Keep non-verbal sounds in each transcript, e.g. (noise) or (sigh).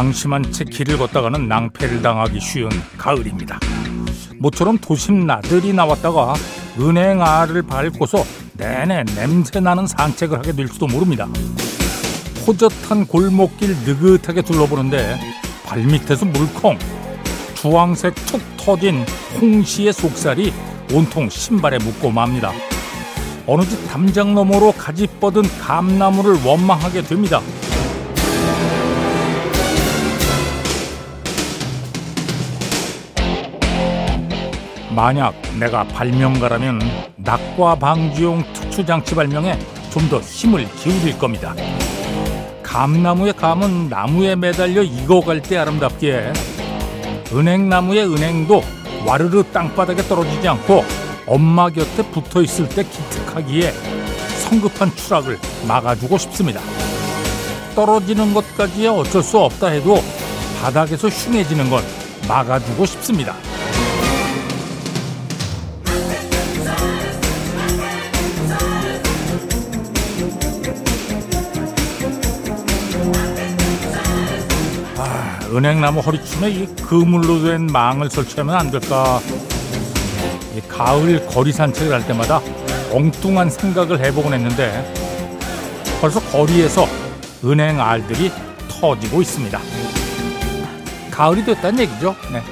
방심한 채 길을 걷다가는 낭패를 당하기 쉬운 가을입니다. 모처럼 도심 나들이 나왔다가 은행 알을 밟고서 내내 냄새나는 산책을 하게 될지도 모릅니다. 호젓한 골목길 느긋하게 둘러보는데 발밑에서 물컹 주황색 툭 터진 홍시의 속살이 온통 신발에 묻고 맙니다. 어느 집 담장 너머로 가지 뻗은 감나무를 원망하게 됩니다. 만약 내가 발명가라면 낙과 방지용 특수 장치 발명에 좀 더 힘을 기울일 겁니다. 감나무의 감은 나무에 매달려 익어갈 때 아름답기에 은행나무의 은행도 와르르 땅바닥에 떨어지지 않고 엄마 곁에 붙어 있을 때 기특하기에 성급한 추락을 막아주고 싶습니다. 떨어지는 것까지야 어쩔 수 없다 해도 바닥에서 흉해지는 건 막아주고 싶습니다. 은행나무 허리춤에 이 그물로 된 망을 설치하면 안 될까? 이 가을 거리 산책을 할 때마다 엉뚱한 생각을 해보곤 했는데 벌써 거리에서 은행 알들이 터지고 있습니다. 가을이 됐다는 얘기죠. 네.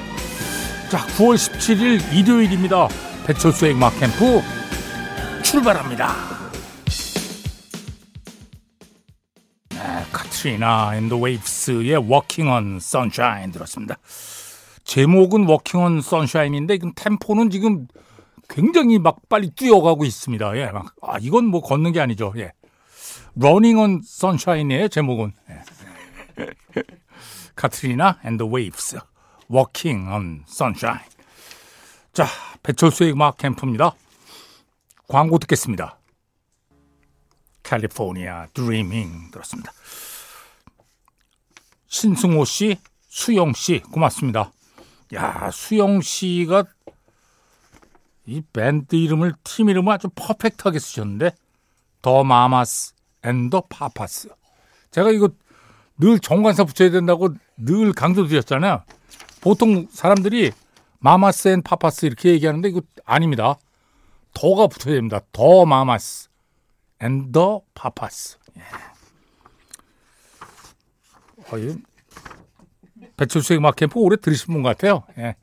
자, 9월 17일 일요일입니다. 배철수의 음악 캠프 출발합니다. 카트리나 앤드 웨이브스의 Walking on Sunshine 들었습니다. 제목은 Walking on Sunshine인데 이건 템포는 지금 굉장히 막 빨리 뛰어가고 있습니다. 예, 막, 아, 이건 뭐 걷는 게 아니죠. 예. Running on Sunshine이에요, 제목은. 예. 카트리나 앤드 웨이브스 Walking on Sunshine. 자, 배철수의 음악 캠프입니다. 광고 듣겠습니다. California Dreamin' 들었습니다. 신승호 씨, 수영 씨 고맙습니다. 야, 수영 씨가 이 밴드 이름을 팀 이름을 아주 퍼펙트하게 쓰셨는데 The Mamas and the Papas. 제가 이거 늘 정관사 붙여야 된다고 늘 강조드렸잖아요. 보통 사람들이 Mamas and Papas 이렇게 얘기하는데 이거 아닙니다. The가 붙어야 됩니다. The Mamas and the Papas. 예. 어, 배철수의 음악 캠프 오래 들으신 분 같아요. 예.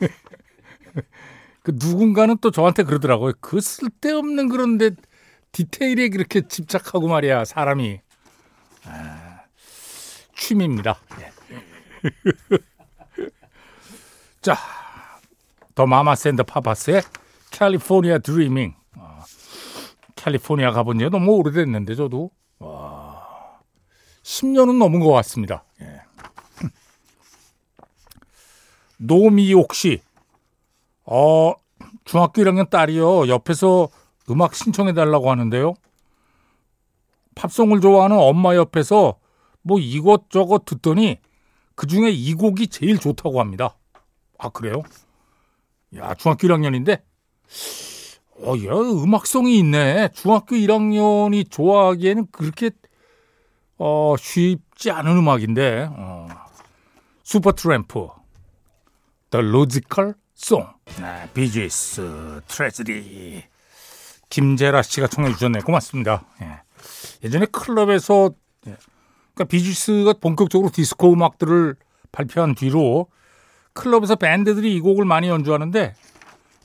(laughs) 그 누군가는 또 저한테 그러더라고요. 그 쓸데없는 그런데 디테일에 그렇게 집착하고 말이야 사람이 아, 취미입니다. 예. (laughs) 자, 더 마마 샌더 파파스의 캘리포니아 드리밍. 어, 캘리포니아 가본 지가 너무 오래됐는데 저도 와, 10년은 넘은 것 같습니다. 예. (laughs) 노미옥 씨, 어, 중학교 1학년 딸이요. 옆에서 음악 신청해 달라고 하는데요. 팝송을 좋아하는 엄마 옆에서 뭐 이것저것 듣더니 그 중에 이 곡이 제일 좋다고 합니다. 아, 그래요? 야, 중학교 1학년인데? 어, 야, 음악성이 있네. 중학교 1학년이 좋아하기에는 그렇게, 어, 쉽지 않은 음악인데, 어. 슈퍼 트램프, The Logical Song. 네, 비지스 Tragedy. 김재라 씨가 청해 주셨네. 고맙습니다. 예. 예전에 클럽에서 예. 그러니까 비지스가 본격적으로 디스코 음악들을 발표한 뒤로 클럽에서 밴드들이 이 곡을 많이 연주하는데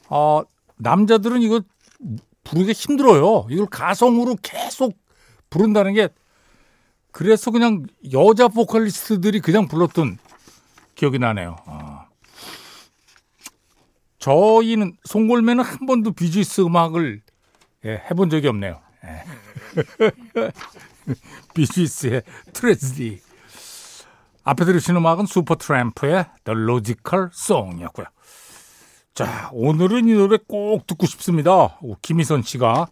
어, 남자들은 이거 부르기 힘들어요. 이걸 가성으로 계속 부른다는 게 그래서 그냥 여자 보컬리스트들이 그냥 불렀던 기억이 나네요. 어. 저희는 송골매는 한 번도 비지스 음악을 예, 해본 적이 없네요. 예. (laughs) 비지스의 트레지디. 앞에 들으신 음악은 슈퍼트램프의 The Logical Song이었고요. 자, 오늘은 이 노래 꼭 듣고 싶습니다. 김희선 씨가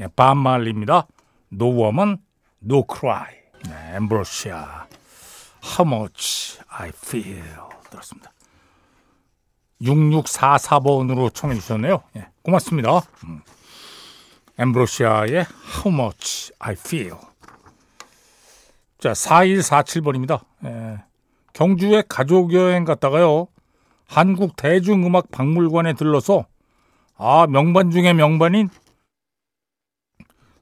예, 반말입니다. No Woman, No Cry. 네, 엠브로시아. How Much I Feel 들었습니다. 6644번으로 청해 주셨네요. 예, 고맙습니다. 음. 엠브로시아의 How Much I Feel. 자, 4147번입니다. 예. 경주에 가족여행 갔다가요. 한국 대중음악 박물관에 들러서 아, 명반 중에 명반인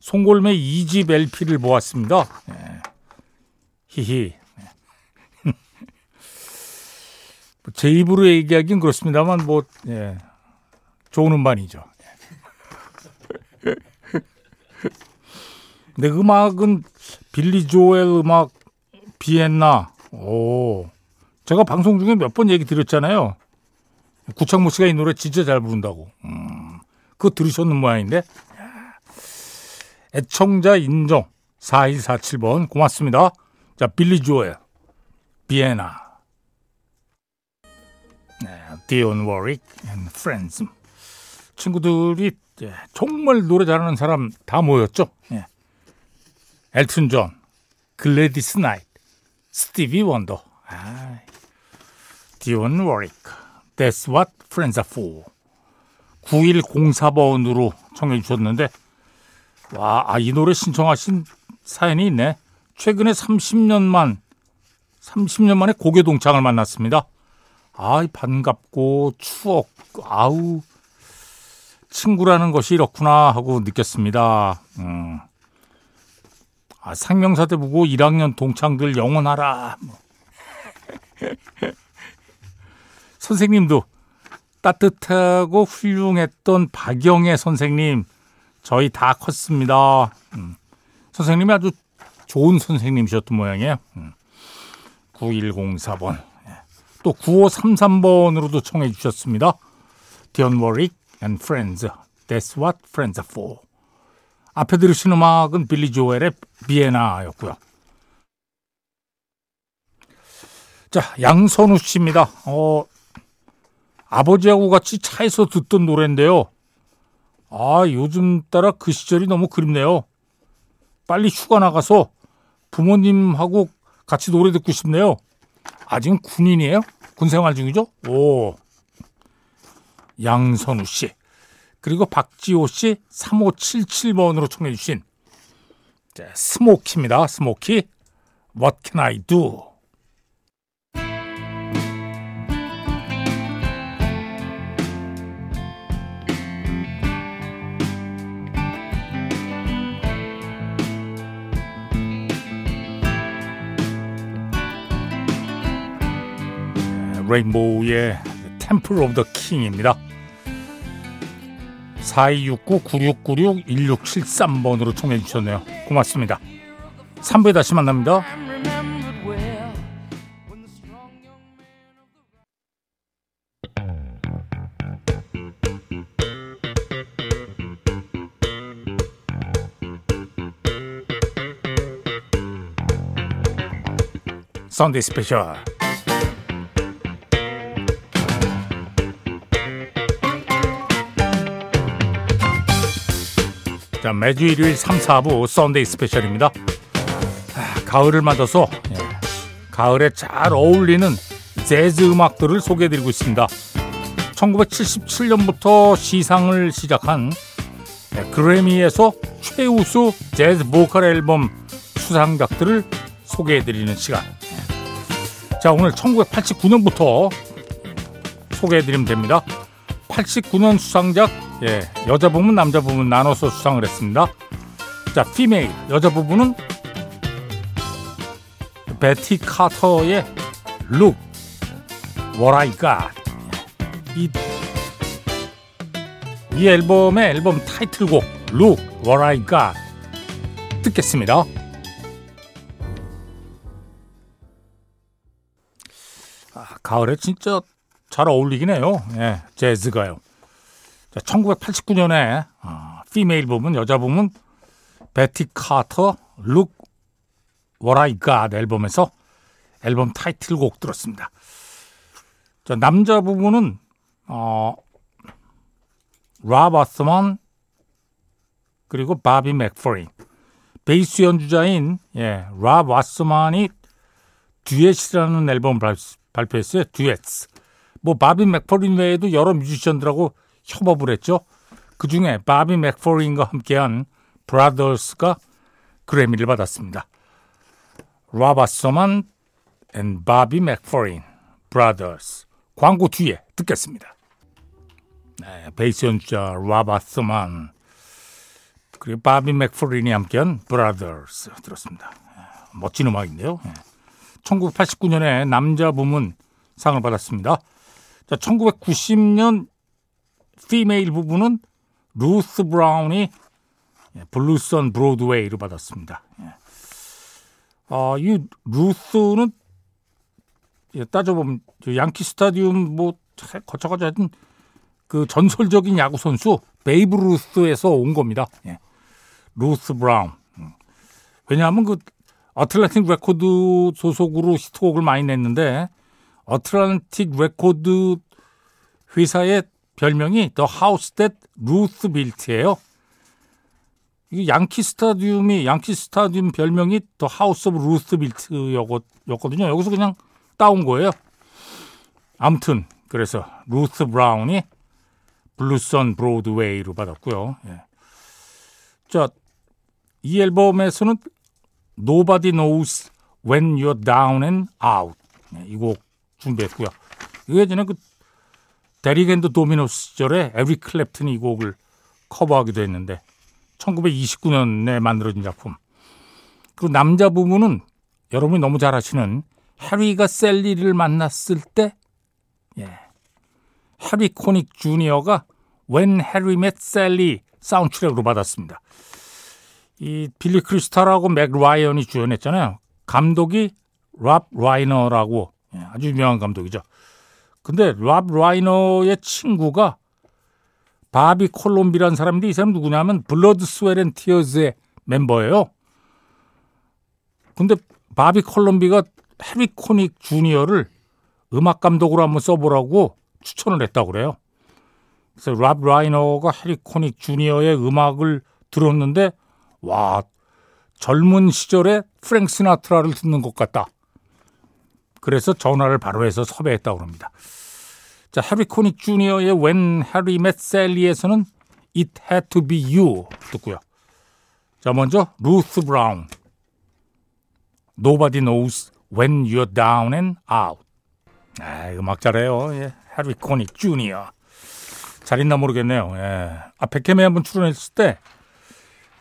송골매 2집 LP를 보았습니다. 예. 히히. (laughs) 제 입으로 얘기하긴 그렇습니다만 뭐 예. 좋은 음반이죠. (laughs) 근데 음악은 빌리 조엘 음악 비엔나. 오. 제가 방송 중에 몇 번 얘기 드렸잖아요. 구창모 씨가 이 노래 진짜 잘 부른다고. 음, 그거 들으셨는 모양인데. 애청자 인정 4147번 고맙습니다. 자, 빌리 조엘 비엔나. 네, 디온 워릭 and Friends. 친구들이 예, 정말 노래 잘하는 사람 다 모였죠. 예. 엘튼 존, 글래디스 나이트, 스티비 원더, 아, 디온 워릭, That's what friends are for. 9104번으로 청해 주셨는데 와, 아, 이 노래 신청하신 사연이 있네. 최근에 30년 만 30년 만에 고교 동창을 만났습니다. 아, 반갑고 추억, 아우 친구라는 것이 이렇구나 하고 느꼈습니다. 음. 아, 상명사대 보고 1학년 동창들 영원하라. 뭐. (laughs) 선생님도 따뜻하고 훌륭했던 박영애 선생님 저희 다 컸습니다. 음. 선생님이 아주 좋은 선생님이셨던 모양이에요. 음. 9104번 또 9533번으로도 청해 주셨습니다. Don't worry and friends. That's what friends are for. 앞에 들으신 음악은 빌리 조엘의 비에나였고요. 자, 양선우 씨입니다. 어, 아버지하고 같이 차에서 듣던 노래인데요. 아, 요즘 따라 그 시절이 너무 그립네요. 빨리 휴가 나가서 부모님하고 같이 노래 듣고 싶네요. 아직은 군인이에요? 군 생활 중이죠? 오. 양선우 씨. 그리고 박지호 씨 3577번으로 청해 주신 스모키입니다. 스모키. What can I do? 레인보우의 템플 오브 더 킹입니다. 4269-9696-1673번으로 청해 주셨네요. 고맙습니다. 3부에 다시 만납니다. Sunday Special 자, 매주 일요일 3, 4부 Sunday Special입니다. 아, 가을을 맞아서 예, 가을에 잘 어울리는 재즈 음악들을 소개해드리고 있습니다. 1977년부터 시상을 시작한 예, 그래미에서 최우수 재즈 보컬 앨범 수상작들을 소개해드리는 시간. 예. 자, 오늘 1989년부터 소개해드리면 됩니다. 89년 수상작 예, 여자 부분 남자 부분 나눠서 수상을 했습니다. 자, 피메일 여자 부분은 베티 카터의 I Got 이, 이 앨범의 앨범 타이틀곡 I Got 듣겠습니다. 아, 가을에 진짜 잘 어울리긴 해요. 예, 재즈가요. 자, 1989년에 어, 피메일 부분, 여자 부분 베티 카터 I Got 앨범에서 앨범 타이틀곡 들었습니다. 자, 남자 부분은 어, 랍 와스먼 그리고 바비 맥퍼린 베이스 연주자인 예, 랍 와스만이 듀엣이라는 앨범을 발표했어요. 듀엣. 뭐 바비 맥퍼린 외에도 여러 뮤지션들하고 협업을 했죠. 그 중에 바비 맥퍼린과 함께한 Brothers가 그래미를 받았습니다. 랍 와소만 and 바비 맥퍼린 Brothers 광고 뒤에 듣겠습니다. 네, 베이스 연주자 랍 와서만 그리고 바비 맥퍼린이 함께한 Brothers 들었습니다. 멋진 음악인데요. 1989년에 남자 부문 상을 받았습니다. 자, 1990년 female 부분은 루스 브라운이 Blues on Broadway를 받았습니다. 아, 이 루스는 따져보면 양키 스타디움 뭐 거쳐가지고 하여튼 그 전설적인 야구 선수 베이브 루스에서 온 겁니다. 예. 루스 브라운. 왜냐하면 그 어틀란틱 레코드 소속으로 히트곡을 많이 냈는데 어틀란틱 레코드 회사의 별명이 the house that Ruth built예요. 이 양키 스타디움이 양키 스타디움 별명이 the house of Ruth built였거든요. 여기서 그냥 따온 거예요. 아무튼 그래서 루스 브라운이 Blues on Broadway로 받았고요. 예. 자, 이 앨범에서는 Nobody Knows When You're Down and Out 네, 이곡 준비했고요. 이게 예전에 그 Derek and the Dominos 시절에 에릭 클랩튼이 이 곡을 커버하기도 했는데 1929년에 만들어진 작품. 그 남자 부분은 여러분이 너무 잘 아시는 해리가 셀리를 만났을 때 예. 해리 코닉 주니어가 When Harry Met Sally 사운드트랙으로 받았습니다. 이 빌리 크리스탈하고 맥 라이언이 주연했잖아요. 감독이 랍 라이너라고 예, 아주 유명한 감독이죠. 근데 랍 라이너의 친구가 바비 콜롬비라는 사람인데 이 사람 누구냐면 Blood and Tears의 멤버예요. 근데 바비 콜롬비가 해리 코닉 주니어를 음악 감독으로 한번 써보라고 추천을 했다고 그래요. 그래서 랍 라이너가 해리 코닉 주니어의 음악을 들었는데 와 젊은 시절에 프랭크 시나트라를 듣는 것 같다. 그래서 전화를 바로 해서 섭외했다고 합니다. 자, 해리 코닉 주니어의 When Harry Met Sally에서는 It Had to Be You 듣고요. 자, 먼저 루스 브라운 Nobody Knows When You're Down and Out. 아, 음악 잘해요. 예. 해리 코닉 주니어. 잘 있나 모르겠네요. 예. 아, 배캠에 한번 출연했을 때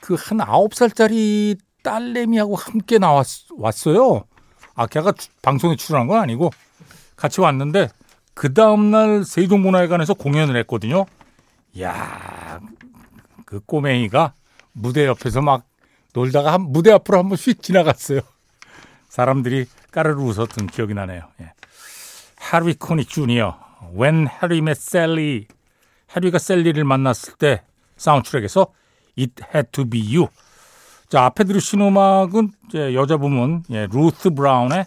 그 한 아홉 살짜리 딸내미하고 함께 나왔어요. 아, 걔가 방송에 출연한 건 아니고 같이 왔는데 그 다음날 세종문화회관에서 공연을 했거든요. 야, 그 꼬맹이가 무대 옆에서 막 놀다가 한, 무대 앞으로 한번 휙 지나갔어요. 사람들이 까르르 웃었던 기억이 나네요. 예. 하리 코닉 주니어, When Harry Met Sally, 해리가 셀리를 만났을 때 사운드트랙에서 It Had to Be You. 자, 앞에 들으신 음악은 이제 여자 부문 예, 루스 브라운의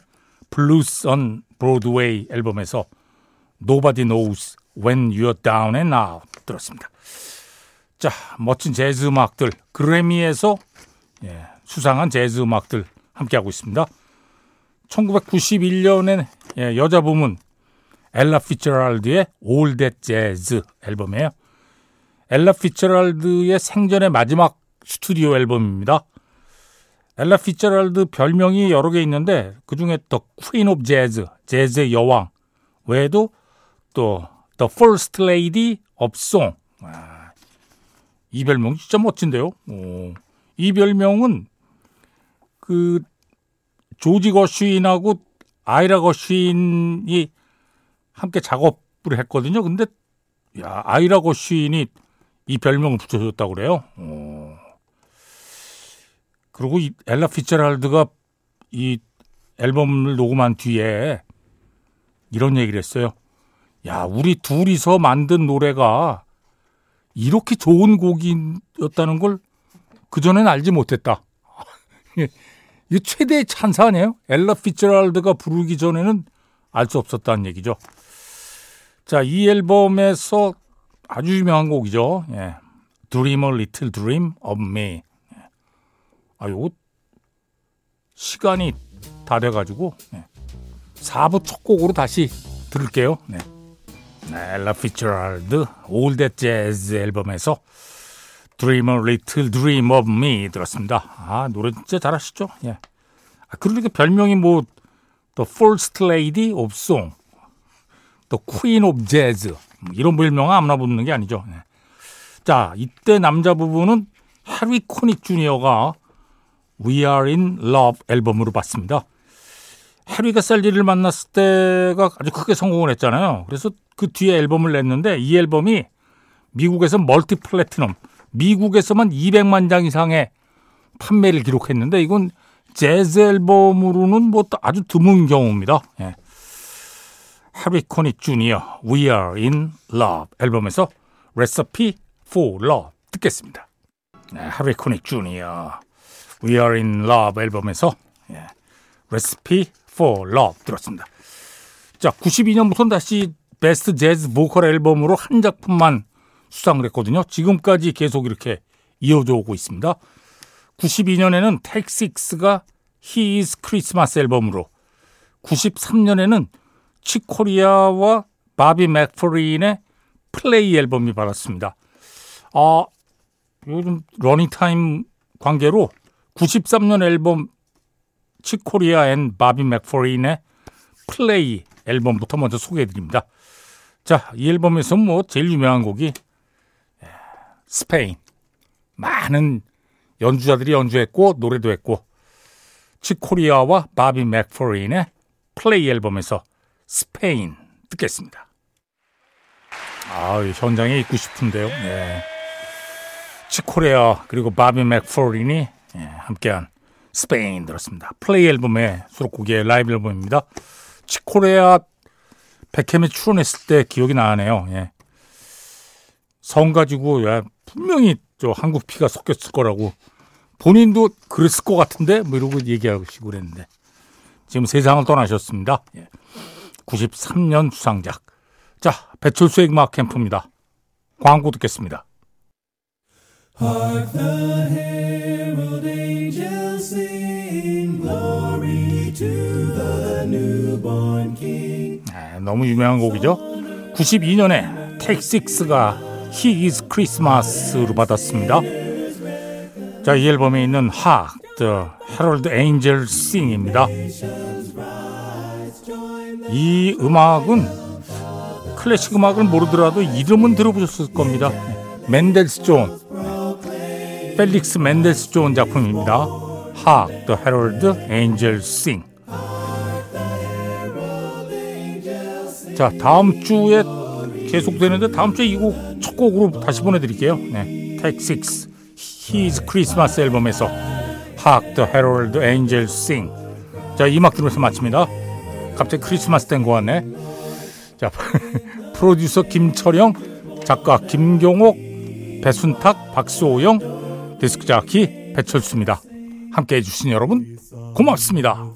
Blues on Broadway 앨범에서 Nobody Knows When You're Down and Out 들었습니다. 자, 멋진 재즈 음악들 그래미에서 예, 수상한 재즈 음악들 함께하고 있습니다. 1991년에 예, 여자 부문 엘라 피츠제럴드의 That Jazz 앨범이에요. 엘라 피츠제럴드의 생전의 마지막 스튜디오 앨범입니다. 엘라 피츠제럴드 별명이 여러 개 있는데 그중에 the Queen of Jazz, 재즈의 여왕 외에도 또 The First Lady of Song 아, 이 별명 진짜 멋진데요. 오, 이 별명은 그 조지 거슈인하고 아이라 거슈인이 함께 작업을 했거든요. 근데 야 아이라 거슈인이 이 별명을 붙여줬다고 그래요. 오. 그리고 이 엘라 피처랄드가 이 앨범을 녹음한 뒤에 이런 얘기를 했어요. 야, 우리 둘이서 만든 노래가 이렇게 좋은 곡이었다는 걸 그전엔 알지 못했다. (laughs) 이 최대의 찬사 아니에요? 엘라 피처랄드가 부르기 전에는 알 수 없었다는 얘기죠. 자, 이 앨범에서 아주 유명한 곡이죠. 예. Dream a Little Dream of Me. 아, 요거 시간이 다 돼가지고 예. 4부 첫 곡으로 다시 들을게요. 네. 네, 엘라 피처랄드 That Jazz 앨범에서 Dream a Little Dream of Me 들었습니다. 아 노래 진짜 잘하시죠? 예. 아, 그러니까 별명이 뭐 The First Lady of Song, The Queen of Jazz 뭐 이런 별명 아무나 붙는 게 아니죠. 네. 자, 이때 남자 부부는 해리 코닉 주니어가 We Are in Love 앨범으로 봤습니다. 해리가 셀리를 만났을 때가 아주 크게 성공을 했잖아요. 그래서 그 뒤에 앨범을 냈는데 이 앨범이 미국에서 멀티 플래티넘, 미국에서만 200만 장 이상의 판매를 기록했는데 이건 재즈 앨범으로는 뭐 아주 드문 경우입니다. 예. 해리 코닉 주니어 We Are in Love 앨범에서 Recipe for Love 듣겠습니다. 네, 해리 코닉 주니어 We Are in Love 앨범에서 예, Recipe for Love 들었습니다. 자, 92년부터는 다시 베스트 재즈 보컬 앨범으로 한 작품만 수상을 했거든요. 지금까지 계속 이렇게 이어져 오고 있습니다. 92년에는 Take Six가 He is Christmas 앨범으로 93년에는 칙 코리아와 바비 맥퍼린의 플레이 앨범이 받았습니다. 아, 요즘 러닝타임 관계로 93년 앨범 칙 코리아 and 바비 맥퍼린의 플레이 앨범부터 먼저 소개해드립니다. 자, 이 앨범에서 뭐 제일 유명한 곡이 스페인. 많은 연주자들이 연주했고 노래도 했고 칙 코리아와 바비 맥퍼린의 플레이 앨범에서 스페인 듣겠습니다. 아, 현장에 있고 싶은데요. 네. 치코리아 그리고 바비 맥퍼린이 예, 함께한 스페인 들었습니다. 플레이 앨범의 수록곡의 라이브 앨범입니다. 치코레아 백햄에 출연했을 때 기억이 나네요. 예. 성 가지고 야, 분명히 저 한국 피가 섞였을 거라고 본인도 그랬을 것 같은데 뭐 이러고 얘기하시고 그랬는데 지금 세상을 떠나셨습니다. 예. 93년 수상작. 자, 배철수의 음악 캠프입니다. 광고 듣겠습니다. Hark the herald angels sing glory to the newborn king. 네, 너무 유명한 곡이죠. 92년에 텍식스가 He is Christmas로 받았습니다. 자, 이 앨범에 있는 Hark the Herald Angels Sing입니다. 이 음악은 클래식 음악을 모르더라도 이름은 들어보셨을 겁니다. 멘델스존, 펠릭스 멘델스존 작품입니다. Hark the Herald. 자, 다음 주에 계속되는데 다음 주에 이 곡 첫 곡으로 다시 보내드릴게요. 네, Take Six, He Is 앨범에서 Hark the Herald Angels Sing. 자, 이 음악 들으면서 마칩니다. 갑자기 크리스마스 된 거 같네. 자, (laughs) 프로듀서 김철영, 작가 김경옥, 배순탁, 박수호영, 데스크 자키 배철수입니다. 함께 해 주신 여러분 고맙습니다.